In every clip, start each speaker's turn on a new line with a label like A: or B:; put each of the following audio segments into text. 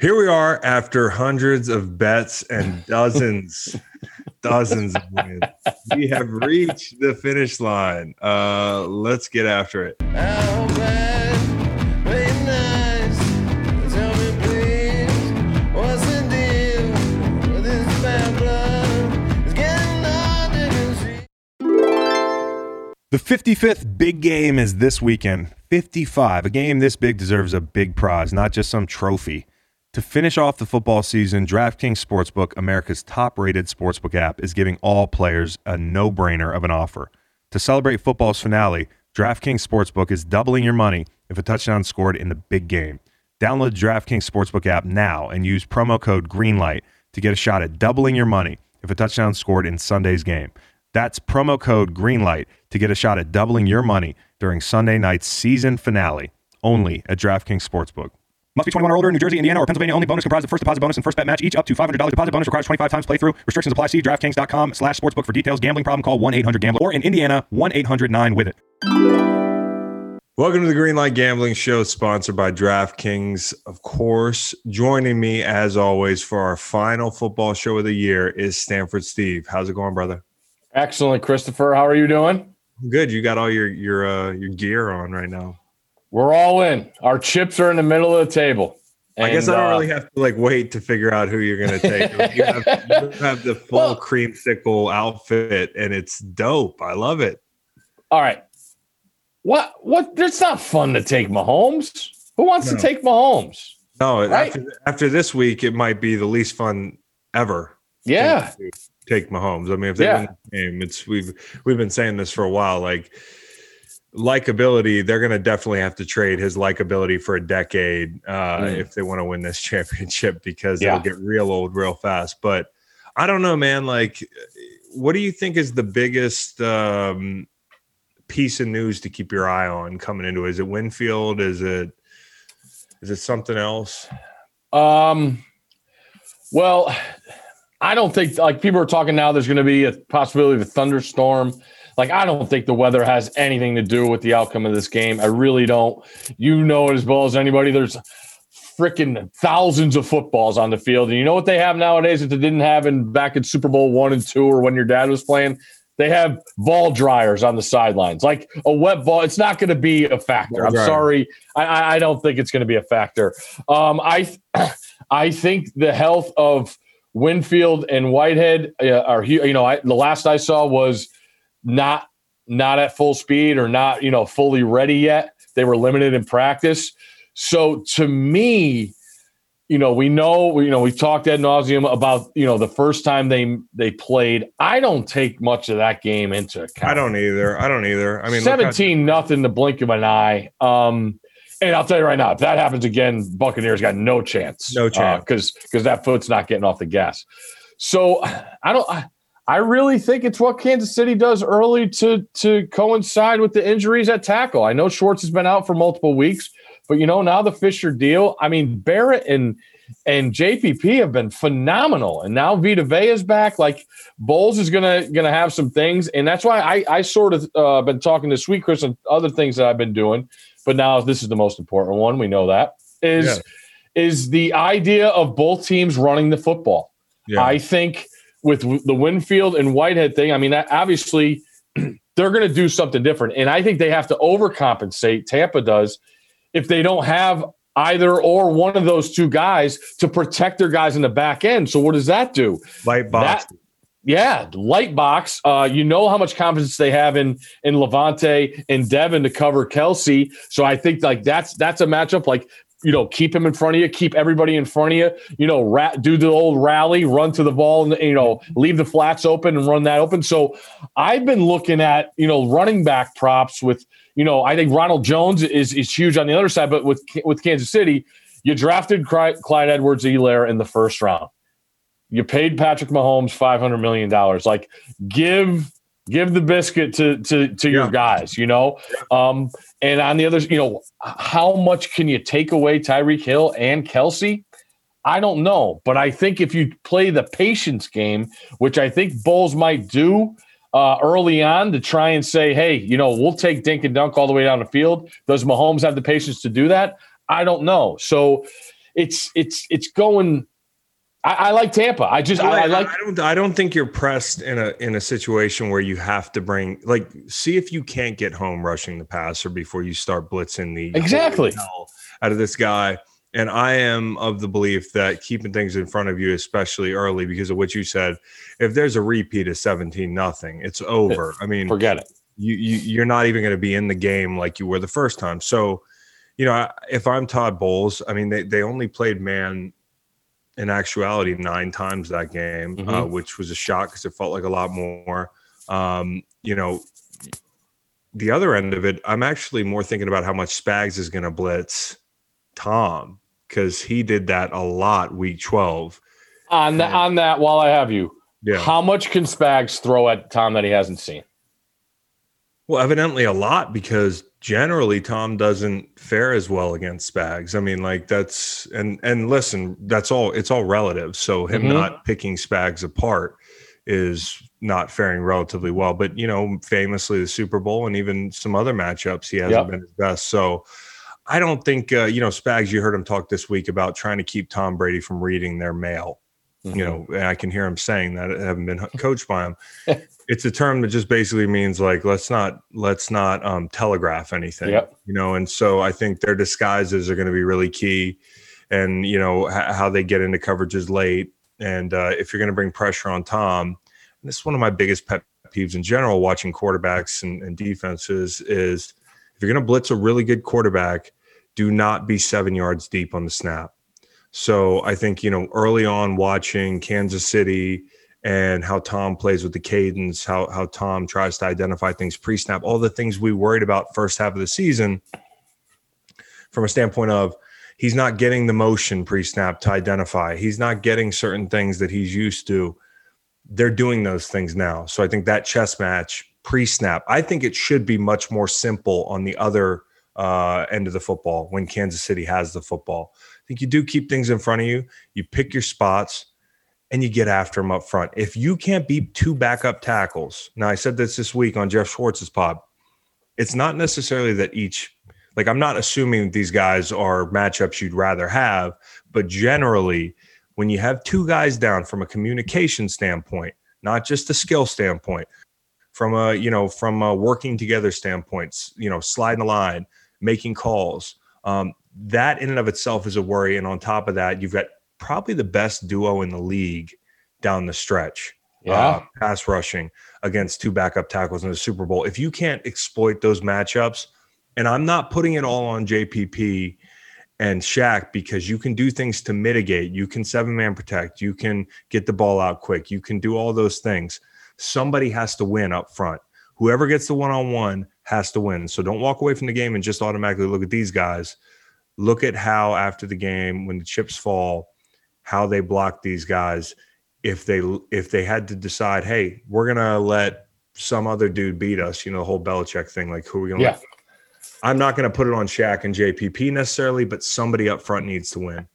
A: Here we are after hundreds of bets and dozens, dozens of wins. We have reached the finish line. Uh, let's get after it. The 55th big game is this weekend. 55. A game this big deserves a big prize, not just some trophy. To finish off the football season, DraftKings Sportsbook, America's top rated sportsbook app, is giving all players a no brainer of an offer. To celebrate football's finale, DraftKings Sportsbook is doubling your money if a touchdown scored in the big game. Download DraftKings Sportsbook app now and use promo code GREENLIGHT to get a shot at doubling your money if a touchdown scored in Sunday's game. That's promo code GREENLIGHT to get a shot at doubling your money during Sunday night's season finale only at DraftKings Sportsbook. Must be 21 or older in New Jersey, Indiana, or Pennsylvania only. Bonus comprised of first deposit bonus and first bet match, each up to $500 deposit bonus requires 25 times playthrough. Restrictions apply. See DraftKings.com slash sportsbook for details. Gambling problem, call 1-800-GAMBLER or in Indiana, 1-800-9-WITH-IT. Welcome to the Green Light Gambling Show, sponsored by DraftKings. Of course, joining me as always for our final football show of the year is Stanford Steve. How's it going, brother?
B: Excellent, Christopher. How are you doing?
A: Good. You got all your your uh, your gear on right now.
B: We're all in. Our chips are in the middle of the table.
A: And, I guess I don't uh, really have to like wait to figure out who you're going to take. you, have, you, have, the full well, creamsicle outfit, and it's dope. I love it.
B: All right. What? What? It's not fun to take Mahomes. Who wants no. to take Mahomes?
A: No. Right? After, after this week, it might be the least fun ever.
B: Yeah.
A: Take Mahomes. I mean, if they yeah. win the game, it's we've we've been saying this for a while. Like likability, they're going to definitely have to trade his likability for a decade uh, mm. if they want to win this championship because yeah. it'll get real old real fast. But I don't know, man. Like, what do you think is the biggest um, piece of news to keep your eye on coming into it? Is it Winfield? Is it is it something else?
B: Um. Well, I don't think like people are talking now. There's going to be a possibility of a thunderstorm like, I don't think the weather has anything to do with the outcome of this game. I really don't. You know it as well as anybody. There's freaking thousands of footballs on the field. And you know what they have nowadays that they didn't have in back in Super Bowl one and two or when your dad was playing? They have ball dryers on the sidelines, like a wet ball. It's not going to be a factor. I'm sorry. I, I don't think it's going to be a factor. Um, I, I think the health of Winfield and Whitehead uh, are, you know, I, the last I saw was not not at full speed or not you know fully ready yet. They were limited in practice. So to me, you know, we know, you know, we talked ad nauseum about, you know, the first time they they played. I don't take much of that game into account.
A: I don't either. I don't either. I mean,
B: 17 nothing, the blink of an eye. Um, and I'll tell you right now, if that happens again, Buccaneers got no chance.
A: No chance.
B: Because uh, because that foot's not getting off the gas. So I don't. I, I really think it's what Kansas City does early to to coincide with the injuries at tackle. I know Schwartz has been out for multiple weeks, but you know now the Fisher deal. I mean Barrett and and JPP have been phenomenal, and now Vita Vea is back. Like Bowles is gonna gonna have some things, and that's why I I sort of uh, been talking to Sweet Chris and other things that I've been doing. But now this is the most important one. We know that is yeah. is the idea of both teams running the football. Yeah. I think with the Winfield and Whitehead thing, I mean, obviously they're going to do something different. And I think they have to overcompensate, Tampa does, if they don't have either or one of those two guys to protect their guys in the back end. So what does that do?
A: Light box. That,
B: yeah, light box. Uh, you know how much confidence they have in in Lavonte and Devin to cover Kelce. So I think like that's that's a matchup. Like you know, keep him in front of you, keep everybody in front of you, you know, ra- do the old rally, run to the ball and, you know, leave the flats open and run that open. So I've been looking at, you know, running back props with, you know, I think Ronald Jones is, is huge on the other side, but with, with Kansas City, you drafted Clyde Edwards Helaire in the first round. You paid Patrick Mahomes $500 million. Like, give give the biscuit to to to your guys, you know. Um, and on the other, you know, how much can you take away Tyreek Hill and Kelce? I don't know, but I think if you play the patience game, which I think Bowles might do uh, early on to try and say, hey, you know, we'll take dink and dunk all the way down the field. Does Mahomes have the patience to do that? I don't know. So it's it's it's going. I, I like Tampa. I just I, I like.
A: I don't. I don't think you're pressed in a in a situation where you have to bring like see if you can't get home rushing the passer before you start blitzing the
B: Exactly.
A: out of this guy. And I am of the belief that keeping things in front of you, especially early, because of what you said, if there's a repeat of 17 nothing, it's over. I mean,
B: forget it.
A: you, you you're not even going to be in the game like you were the first time. So, you know, I- if I'm Todd Bowles, I mean, they they only played man in actuality nine times that game, uh,
B: Mhm.
A: which was a shock because it felt like a lot more. Um, you know, the other end of it, I'm actually more thinking about how much Spags is going to blitz Tom because he did that a lot week 12.
B: On that, on that, while I have you,
A: Yeah.
B: how much can Spags throw at Tom that he hasn't seen?
A: Well, evidently a lot because generally Tom doesn't fare as well against Spags. I mean, like that's and and listen, that's all it's all relative. So him
B: Mhm.
A: not picking Spags apart is not faring relatively well. But you know, famously the Super Bowl and even some other matchups, he hasn't
B: Yep.
A: been his best. So I don't think uh, you know Spags. You heard him talk this week about trying to keep Tom Brady from reading their mail you know, and I can hear him saying that. I haven't been coached by him. it's a term that just basically means like let's not let's not um, telegraph anything.
B: Yep.
A: You know, and so I think their disguises are going to be really key, and you know h- how they get into coverages late, and uh, if you're going to bring pressure on Tom, and this is one of my biggest pet peeves in general watching quarterbacks and, and defenses is if you're going to blitz a really good quarterback, do not be seven yards deep on the snap. So I think, you know, early on watching Kansas City and how Tom plays with the cadence, how how Tom tries to identify things pre-snap, all the things we worried about first half of the season from a standpoint of he's not getting the motion pre-snap to identify. He's not getting certain things that he's used to. They're doing those things now. So I think that chess match pre-snap, I think it should be much more simple on the other uh, end of the football when Kansas City has the football. Think you do keep things in front of you. You pick your spots and you get after them up front. If you can't beat two backup tackles, now I said this this week on Jeff Schwartz's pod. It's not necessarily that each, like I'm not assuming these guys are matchups you'd rather have, but generally, when you have two guys down from a communication standpoint, not just a skill standpoint, from a you know from a working together standpoints, you know sliding the line, making calls, um, that in and of itself is a worry. And on top of that, you've got probably the best duo in the league down the stretch.
B: Yeah.
A: uh, pass rushing against two backup tackles in the Super Bowl. If you can't exploit those matchups, and I'm not putting it all on JPP and Shaq because you can do things to mitigate. You can seven man protect. You can get the ball out quick. You can do all those things. Somebody has to win up front. Whoever gets the one on one has to win. So don't walk away from the game and just automatically look at these guys. Look at how after the game, when the chips fall, how they block these guys. If they if they had to decide, hey, we're gonna let some other dude beat us, you know, the whole Belichick thing, like who are we gonna
B: Yeah.
A: let? I'm not gonna put it on Shaq and JPP necessarily, but somebody up front needs to win.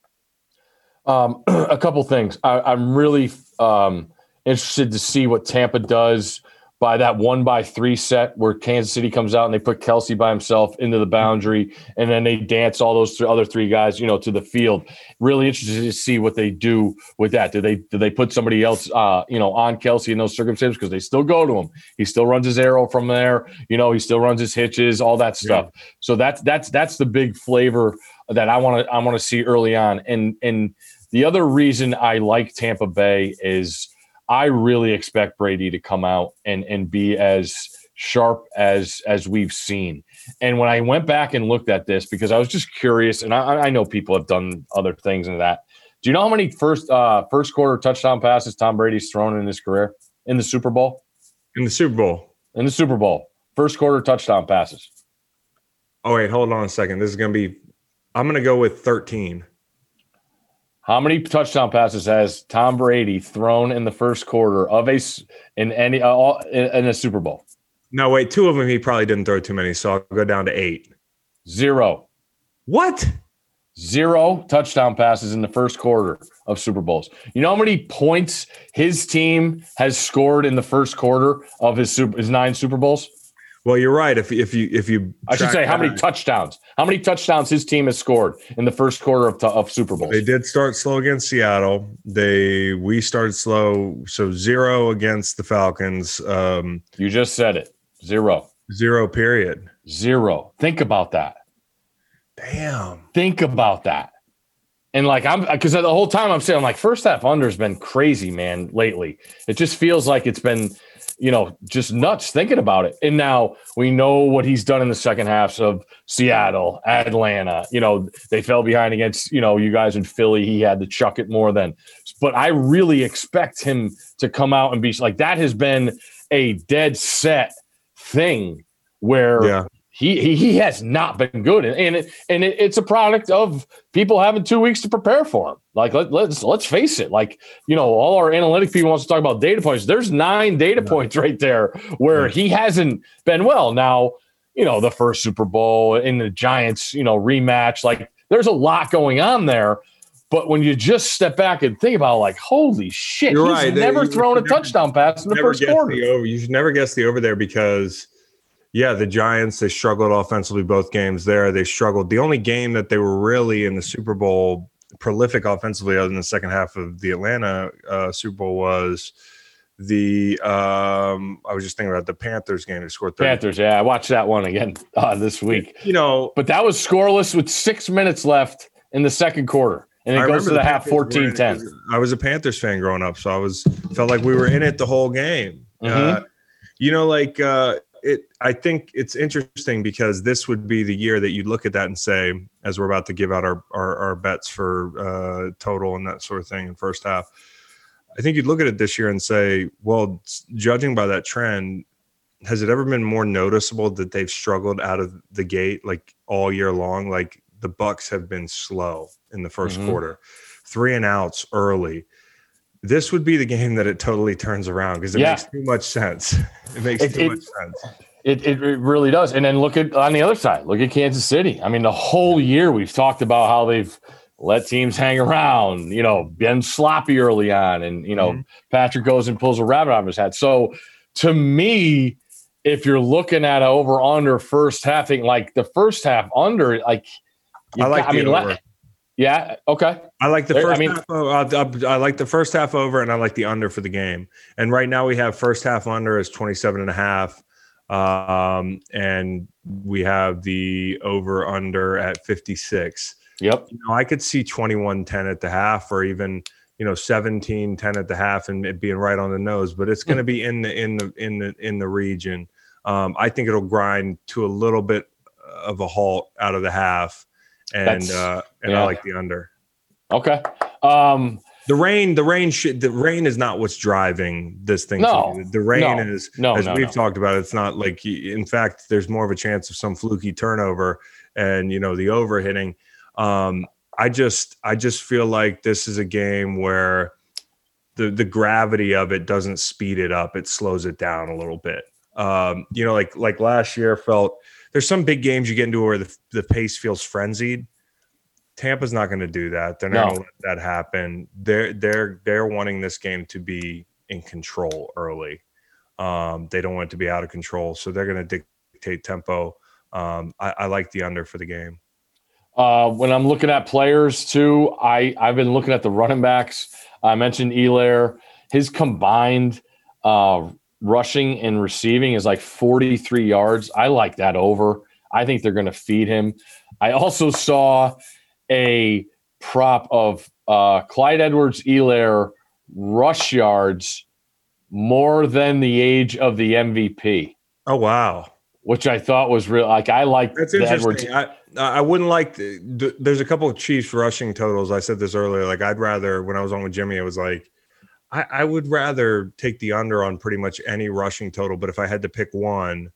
B: Um, a couple things. I, I'm really um, interested to see what Tampa does by that one by three set where Kansas City comes out and they put Kelce by himself into the boundary and then they dance all those th- other three guys, you know, to the field. Really interested to see what they do with that. Do they do they put somebody else, uh, you know, on Kelce in those circumstances because they still go to him. He still runs his arrow from there. You know, he still runs his hitches, all that stuff. So that's that's that's the big flavor that I want to I want to see early on. And and the other reason I like Tampa Bay is I really expect Brady to come out and and be as sharp as as we've seen. And when I went back and looked at this because I was just curious, and I, I know people have done other things in that. Do you know how many first uh first quarter touchdown passes Tom Brady's thrown in his career in the Super Bowl?
A: In the Super Bowl.
B: In the Super Bowl, first quarter touchdown passes.
A: Oh wait, hold on a second. This is gonna be I'm gonna go with 13.
B: How many touchdown passes has Tom Brady thrown in the first quarter of a in any uh, all- in, in a Super Bowl?
A: No, wait, two of them he probably didn't throw too many, so I'll go down to eight.
B: Zero.
A: What?
B: Zero touchdown passes in the first quarter of Super Bowls. You know how many points his team has scored in the first quarter of his super, his nine Super Bowls?
A: Well, you're right. If if you if you
B: I should say how many touchdowns. How many touchdowns his team has scored in the first quarter of, of Super Bowl?
A: They did start slow against Seattle. They we started slow, so zero against the Falcons. Um,
B: you just said it. Zero.
A: Zero. Period.
B: Zero. Think about that.
A: Damn.
B: Think about that. And like I'm because the whole time I'm saying I'm like first half under has been crazy, man, lately. It just feels like it's been, you know, just nuts thinking about it. And now we know what he's done in the second halves of Seattle, Atlanta. You know, they fell behind against, you know, you guys in Philly. He had to chuck it more than. But I really expect him to come out and be like that has been a dead set thing where
A: Yeah.
B: He, he has not been good, and it, and it, it's a product of people having two weeks to prepare for him. Like let, let's let's face it, like you know, all our analytic people wants to talk about data points. There's nine data points right there where he hasn't been well. Now you know the first Super Bowl in the Giants, you know rematch. Like there's a lot going on there. But when you just step back and think about, it, like, holy shit,
A: You're
B: he's
A: right.
B: Never
A: you
B: thrown a
A: never-
B: touchdown pass in the first quarter.
A: the over. You should never guess the over there because, yeah, the Giants they struggled offensively both games there. They struggled. The only game that they were really in the Super Bowl prolific offensively, other than the second half of the Atlanta uh, Super Bowl, was the um, I was just thinking about the Panthers game. They scored 30.
B: Panthers, yeah, I watched that one again uh, this week.
A: You know,
B: But that was scoreless with six minutes left in the second quarter. And it
A: I
B: goes to
A: remember
B: the half
A: Panthers
B: 14
A: in it
B: 10.
A: 'cause I was a Panthers fan growing up, so I was felt like we were in it the whole game. Uh,
B: Mhm.
A: you know, like uh, it. I think it's interesting because this would be the year that you'd look at that and say, as we're about to give out our our, our bets for uh, total and that sort of thing in first half. I think you'd look at it this year and say, well, judging by that trend, has it ever been more noticeable that they've struggled out of the gate like all year long? Like the Bucks have been slow in the 1st
B: Mhm.
A: quarter, three and outs early. This would be the game that it totally turns around because it
B: Yeah.
A: makes too much sense. It makes
B: It-
A: too
B: it-
A: much sense.
B: It, it, it really does. And then look at on the other side, look at Kansas City. I mean, the whole year we've talked about how they've let teams hang around, you know, been sloppy early on. And, you know,
A: Mhm.
B: Patrick goes and pulls a rabbit out of his hat. So to me, if you're looking at a over under first half thing, like the first half under, like,
A: I like
B: got-
A: the
B: la-
A: over.
B: Yeah. Okay.
A: I like the
B: There- I
A: first
B: mean-
A: half. I, I, I like the first half over, and I like the under for the game. And right now we have first half under is 27 and a half. Um, and we have the over under at 56.
B: Yep.
A: You know, I could see 21 10 at the half or even, you know, 17 10 at the half and it being right on the nose, but it's going to be in the, in the, in the, in the region. Um, I think it'll grind to a little bit of a halt out of the half. And, uh, and
B: yeah.
A: I like the under.
B: Okay. Um,
A: The rain, the rain, should, the rain is not what's driving this thing.
B: No.
A: the rain
B: No.
A: is,
B: No,
A: as
B: no,
A: we've talked about. It's not like, in fact, there's more of a chance of some fluky turnover and you know the over hitting. Um, I just, I just feel like this is a game where the the gravity of it doesn't speed it up; it slows it down a little bit. Um, you know, like like last year felt. There's some big games you get into where the the pace feels frenzied. Tampa's not going to do that. They're not
B: No.
A: going to let that happen. They're they're they're wanting this game to be in control early. Um, they don't want it to be out of control, so they're going to dictate tempo. Um, I, I like the under for the game.
B: Uh, when I'm looking at players too, I I've been looking at the running backs. I mentioned Helaire. His combined uh, rushing and receiving is like 43 yards. I like that over. I think they're going to feed him. I also saw a prop of uh, Clyde Edwards Helaire rush yards more than the age of the MVP,
A: Oh wow,
B: which I thought was real. Like I like
A: that's
B: the Edwards.
A: interesting. I I wouldn't like. The, th- there's a couple of Chiefs rushing totals. I said this earlier. Like I'd rather when I was on with Jimmy, it was like I, I would rather take the under on pretty much any rushing total. But if I had to pick one,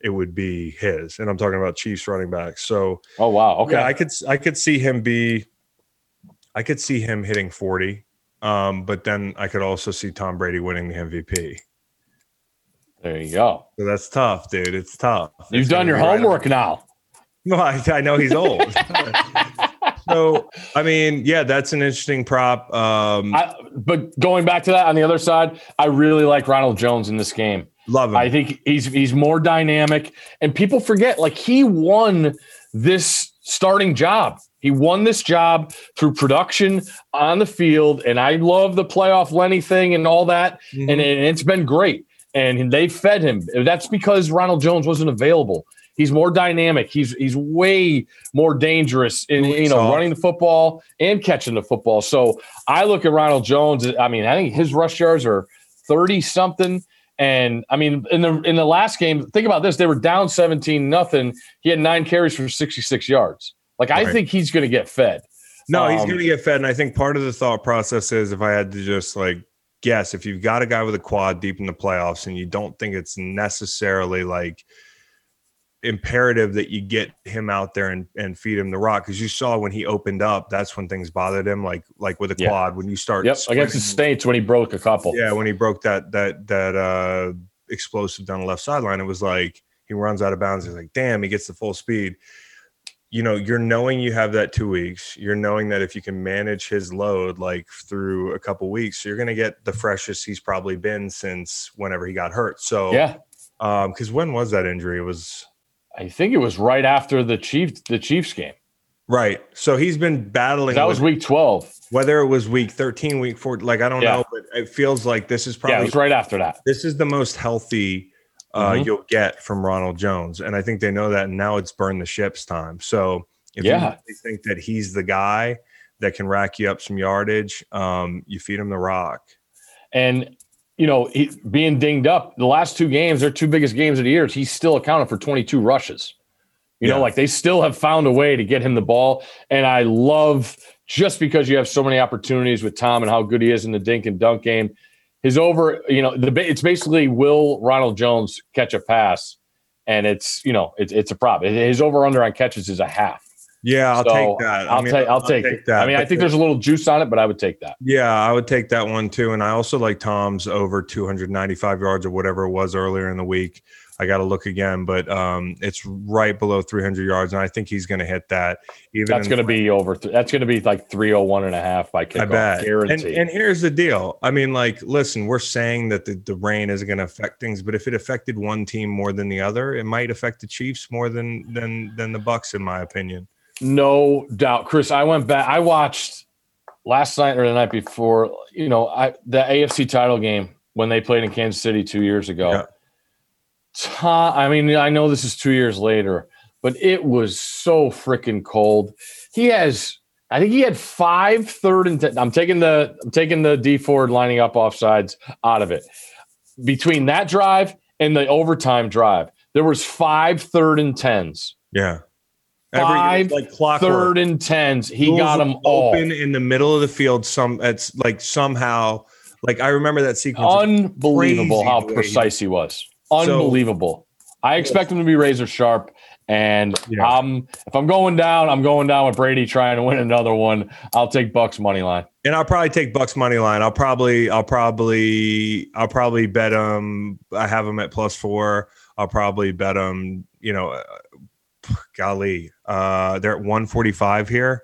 A: it would be his. And I'm talking about Chiefs running backs. So
B: Oh wow. Okay.
A: Yeah, I could I could see him be I could see him hitting 40. Um, but then I could also see Tom Brady winning the MVP.
B: there you go.
A: So that's tough, dude. It's tough.
B: You've
A: It's
B: done your
A: be right
B: homework now.
A: No, I, I know he's old. so I mean, yeah, that's an interesting prop. Um,
B: I, but going back to that on the other side, I really like Ronald Jones in this game.
A: love him.
B: I think he's he's more dynamic, and people forget like he won this starting job. He won this job through production on the field, and I love the playoff Lenny thing and all that, mm-hmm. and, and it's been great. And they fed him. That's because Ronald Jones wasn't available. He's more dynamic. He's he's way more dangerous in you know running the football and catching the football. So I look at Ronald Jones. I mean, I think his rush yards are thirty something. And I mean, in the in the last game, think about this: they were down seventeen nothing. He had nine carries for sixty six yards. Like I think he's going to get fed.
A: No, um, he's going to get fed, and I think part of the thought process is if I had to just like guess, if you've got a guy with a quad deep in the playoffs, and you don't think it's necessarily like imperative that you get him out there and, and feed him the rock because you saw when he opened up that's when things bothered him like like with a yeah. quad when you start
B: yep against the states when he broke a couple.
A: Yeah when he broke that that that uh explosive down the left sideline it was like he runs out of bounds he's like damn he gets the full speed. You know you're knowing you have that two weeks you're knowing that if you can manage his load like through a couple weeks you're going to get the freshest he's probably been since whenever he got hurt so
B: yeah.
A: um because when was that injury? It was
B: I think it was right after the Chiefs the Chiefs game.
A: Right. So he's been battling.
B: That was week 12.
A: Whether it was week 13, week 4, like I don't yeah. know, but it feels like this is probably
B: yeah, it was right after that.
A: This is the most healthy uh, mm-hmm. you'll get from Ronald Jones. And I think they know that. And now it's burn the ships time. So if
B: yeah.
A: you think that he's the guy that can rack you up some yardage, um, you feed him the rock.
B: And you know, he, being dinged up the last two games, their two biggest games of the year, he's still accounted for 22 rushes. You yeah. know, like they still have found a way to get him the ball. And I love just because you have so many opportunities with Tom and how good he is in the dink and dunk game. His over, you know, the it's basically will Ronald Jones catch a pass, and it's you know it's it's a prop. His over under on catches is a half.
A: Yeah, I'll so take that.
B: I'll, I mean, take, I'll, I'll take, take that. I mean, I think there's a little juice on it, but I would take that.
A: Yeah, I would take that one too. And I also like Tom's over 295 yards or whatever it was earlier in the week. I got to look again, but um, it's right below 300 yards, and I think he's going to hit that.
B: Even that's going to be over. Th- that's going to be like 301 and a half by kickoff. I bet.
A: And, and, here's the deal. I mean, like, listen, we're saying that the, the rain isn't going to affect things, but if it affected one team more than the other, it might affect the Chiefs more than than than the Bucks, in my opinion.
B: No doubt, Chris. I went back. I watched last night or the night before. You know, I the AFC title game when they played in Kansas City two years ago. Yeah. Tom, I mean, I know this is two years later, but it was so freaking cold. He has, I think he had five third and ten. I'm taking the I'm taking the Dee Ford lining up offsides out of it. Between that drive and the overtime drive, there was five third and tens.
A: Yeah
B: five like third and tens. He Rules got them all
A: open in the middle of the field. Some it's like somehow like I remember that sequence.
B: Unbelievable how precise he was. Unbelievable. So, I expect him to be razor sharp. And yeah. um, if I'm going down, I'm going down with Brady trying to win another one. I'll take Bucks money line.
A: And I'll probably take Bucks money line. I'll probably, I'll probably, I'll probably bet them. I have them at plus four. I'll probably bet them. You know, golly, uh, they're at 145 here.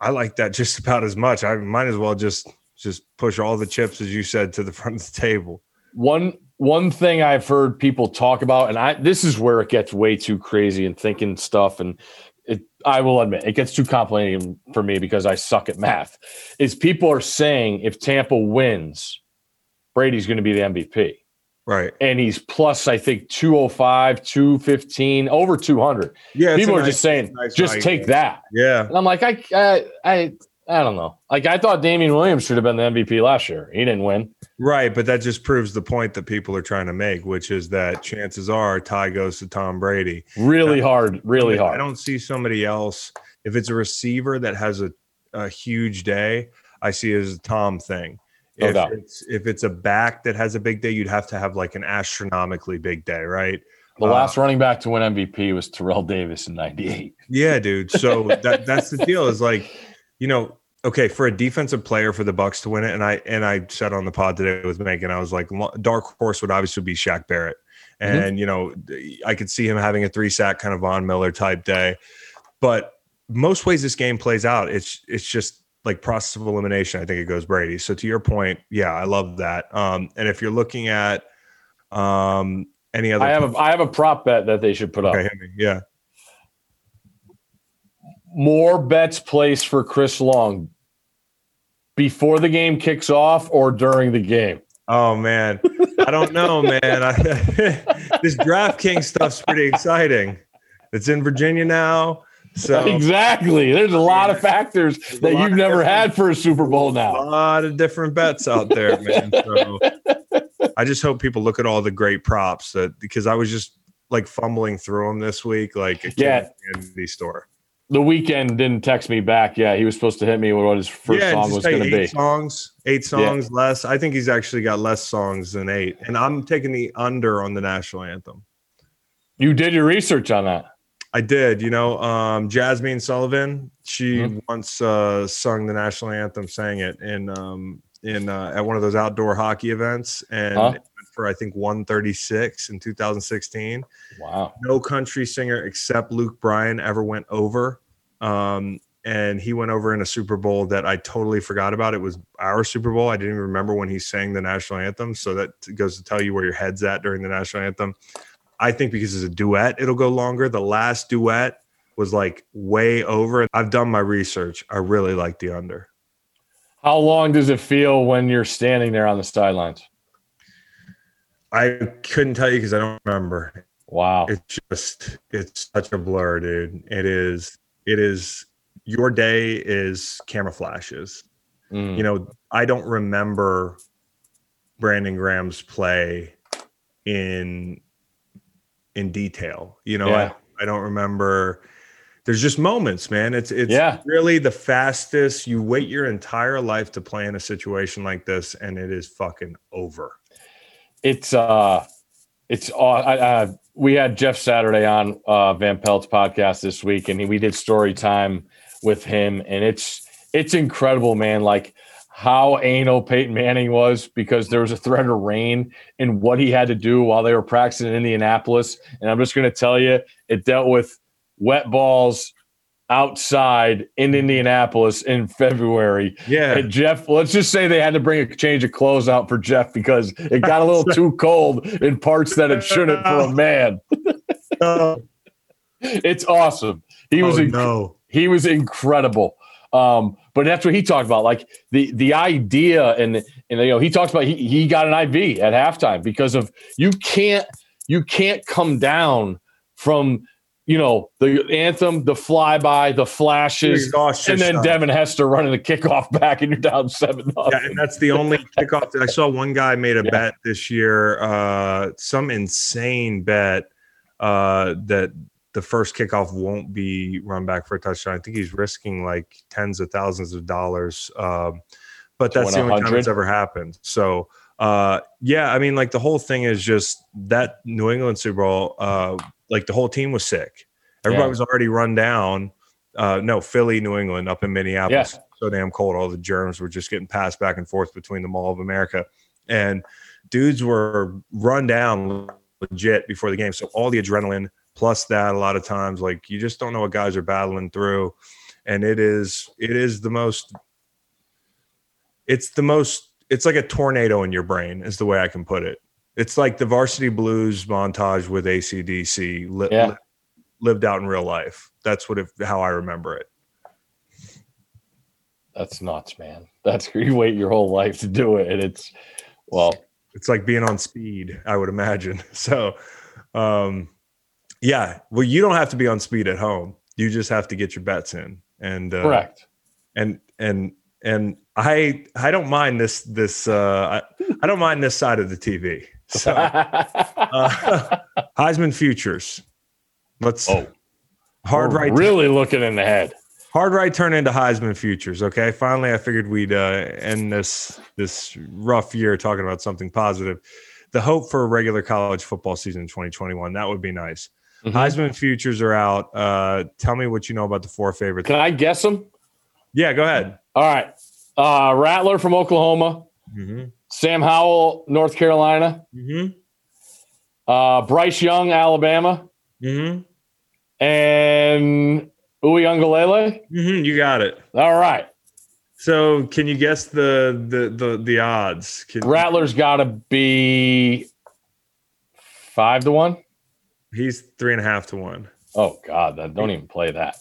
A: I like that just about as much. I might as well just just push all the chips, as you said, to the front of the table.
B: One one thing I've heard people talk about, and I this is where it gets way too crazy and thinking stuff, and it, I will admit it gets too complicated for me because I suck at math. Is people are saying if Tampa wins, Brady's going to be the MVP.
A: Right.
B: And he's plus, I think, 205, 215, over 200.
A: Yeah.
B: People are nice, just saying, nice just take that.
A: Yeah.
B: And I'm like, I, I, I, I don't know. Like, I thought Damien Williams should have been the MVP last year. He didn't win.
A: Right. But that just proves the point that people are trying to make, which is that chances are tie goes to Tom Brady.
B: Really now, hard. Really hard.
A: I don't see somebody else. If it's a receiver that has a, a huge day, I see it as a Tom thing. No if doubt. it's if it's a back that has a big day, you'd have to have like an astronomically big day, right?
B: The last uh, running back to win MVP was Terrell Davis in '98.
A: Yeah, dude. So that that's the deal. Is like, you know, okay, for a defensive player for the Bucks to win it, and I and I said on the pod today with Megan, I was like, dark horse would obviously be Shaq Barrett, mm-hmm. and mm-hmm. you know, I could see him having a three sack kind of Von Miller type day, but most ways this game plays out, it's it's just like process of elimination, I think it goes Brady. So to your point, yeah, I love that. Um, and if you're looking at um, any other,
B: I have a, I have a prop bet that they should put okay, up.
A: Yeah,
B: more bets placed for Chris Long before the game kicks off or during the game?
A: Oh man, I don't know, man. I, this DraftKings stuff's pretty exciting. It's in Virginia now, so
B: exactly. There's a lot of factors that you've never had for a Super Bowl now.
A: a lot of different bets out there, man. So I just hope people look at all the great props that because I was just like fumbling through them this week, like a kid
B: Yeah.
A: at the store.
B: The Weeknd didn't text me back. Yeah, he was supposed to hit me with what his first
A: yeah,
B: song was going to be.
A: songs, eight songs less. I think he's actually got less songs than eight, and I'm taking the under on the national anthem.
B: You did your research on that.
A: I did. You know, um, Jazmine Sullivan. She
B: Mhm.
A: once uh, sung the national anthem, sang it in um, in uh, at one of those outdoor hockey events, and
B: Huh?
A: for I think 136 in 2016.
B: Wow.
A: No country singer except Luke Bryan ever went over. Um, and he went over in a Super Bowl that I totally forgot about. It was our Super Bowl. I didn't even remember when he sang the national anthem. So that goes to tell you where your head's at during the national anthem. I think because it's a duet, it'll go longer. The last duet was like way over. I've done my research. I really like the under.
B: How long does it feel when you're standing there on the sidelines?
A: I couldn't tell you because I don't remember.
B: Wow.
A: It's just it's such a blur, dude. It is it is your day is camera flashes.
B: Mm.
A: You know, I don't remember Brandon Graham's play in in detail. You know,
B: Yeah.
A: I, I don't remember there's just moments, man. It's it's
B: Yeah.
A: really the fastest you wait your entire life to play in a situation like this and it is fucking over.
B: it's uh it's uh, I, uh we had Jeff Saturday on uh Van Pelt's podcast this week and he, we did story time with him and it's it's incredible man like how anal Peyton Manning was because there was a threat of rain and what he had to do while they were practicing in Indianapolis and I'm just going to tell you it dealt with wet balls outside in Indianapolis in February
A: Yeah.
B: and Jeff, let's just say they had to bring a change of clothes out for Jeff because it got a little too cold in parts that it shouldn't for a man. It's awesome. He oh, was
A: oh,
B: inc-
A: no.
B: he was incredible. Um, but that's what he talked about, like the the idea, and and you know he talked about he he got an IV at halftime because of you can't you can't come down from you know the anthem, the flyby, the flashes, and then. Devin Hester running the kickoff back, and you're down seven
A: Yeah, and that's the only kickoff. that I saw one guy made a
B: Yeah.
A: bet this year, uh, some insane bet uh, that the first kickoff won't be run back for a touchdown. I think he's risking like tens of thousands of dollars. Um, but that's the only time it's ever happened. So, uh, yeah, I mean, like the whole thing is just that New England Super Bowl, uh, like the whole team was sick. Everybody
B: Yeah.
A: was already run down. Uh, no, Philly, New England, up in Minneapolis.
B: Yeah.
A: So damn cold. All the germs were just getting passed back and forth between the Mall of America. And dudes were run down legit before the game. So all the adrenaline plus that a lot of times, like you just don't know what guys are battling through. And it is it is the most it's the most it's like a tornado in your brain, is the way I can put it. It's like the varsity blues montage with ACDC li-
B: Yeah.
A: li- lived out in real life. That's what it, how I remember it.
B: That's nuts, man. That's you wait your whole life to do it, and it's well,
A: It's like being on speed, I would imagine. So, um, yeah. Well, you don't have to be on speed at home. You just have to get your bets in, and uh,
B: correct.
A: and and and I I don't mind this this uh, I, I don't mind this side of the TV. So uh, Heisman futures. Let's
B: oh,
A: hard
B: we're
A: right
B: really looking in the head.
A: hard right turn into Heisman futures. Okay, finally, I figured we'd uh, end this this rough year talking about something positive. The hope for a regular college football season in 2021 that would be nice.
B: Mhm.
A: Heisman futures are out. Uh, tell me what you know about the four favorites.
B: Can I guess them?
A: Yeah, go ahead.
B: All right. Uh, Rattler from Oklahoma,
A: Mm-hmm.
B: Sam Howell, North Carolina,
A: Mm-hmm.
B: uh, Bryce Young, Alabama,
A: Mm-hmm.
B: and Uiagalelei.
A: Mm-hmm. You got it.
B: All right.
A: So, can you guess the the the, the odds? Can,
B: Rattler's got to be five to one.
A: He's three and a half to one.
B: Oh God, that, don't even play that.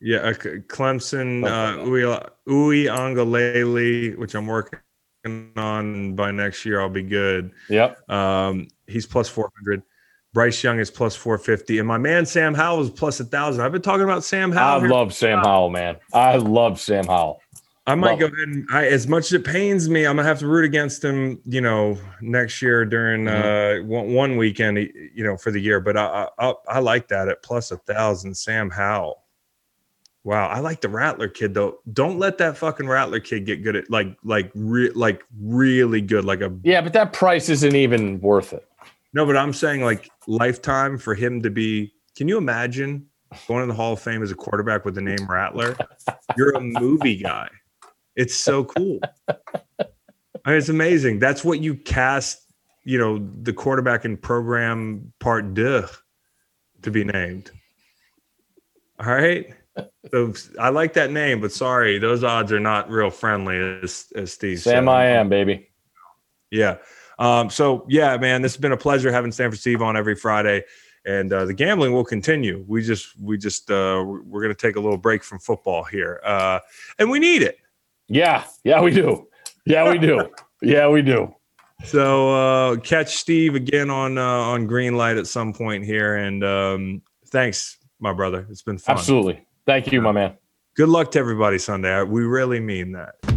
A: Yeah, uh, Clemson, uh, Ui Angalele, which I'm working on. By next year, I'll be good.
B: Yep.
A: Um, he's plus 400. Bryce Young is plus 450. And my man Sam Howell is plus a plus 1,000. I've been talking about Sam Howell.
B: I love Sam Howell, man. I love Sam Howell.
A: I might go ahead and I, as much as it pains me, I'm gonna have to root against him, you know, next year during mm-hmm. uh, one, one, weekend, you know, for the year. But I, I, I like that at plus a thousand. Sam Howell. Wow, I like the Rattler kid though. Don't let that fucking Rattler kid get good at like like re- like really good like a
B: Yeah, but that price isn't even worth it.
A: No, but I'm saying like lifetime for him to be can you imagine going in the Hall of Fame as a quarterback with the name Rattler? You're a movie guy. It's so cool. I mean, it's amazing. That's what you cast, you know, the quarterback in program part deux to be named. All right. So I like that name, but sorry, those odds are not real friendly as, as Steve
B: Sam, said. I am, baby.
A: Yeah. Um, so yeah, man, this has been a pleasure having Stanford Steve on every Friday and uh, the gambling will continue. We just we just uh, we're going to take a little break from football here, uh, and we need it.
B: Yeah, yeah, we do. Yeah, we do. yeah, we do.
A: So uh, catch Steve again on uh, on green light at some point here, and um, thanks, my brother. It's been fun.
B: Absolutely. Thank you, my man.
A: Good luck to everybody Sunday. We really mean that.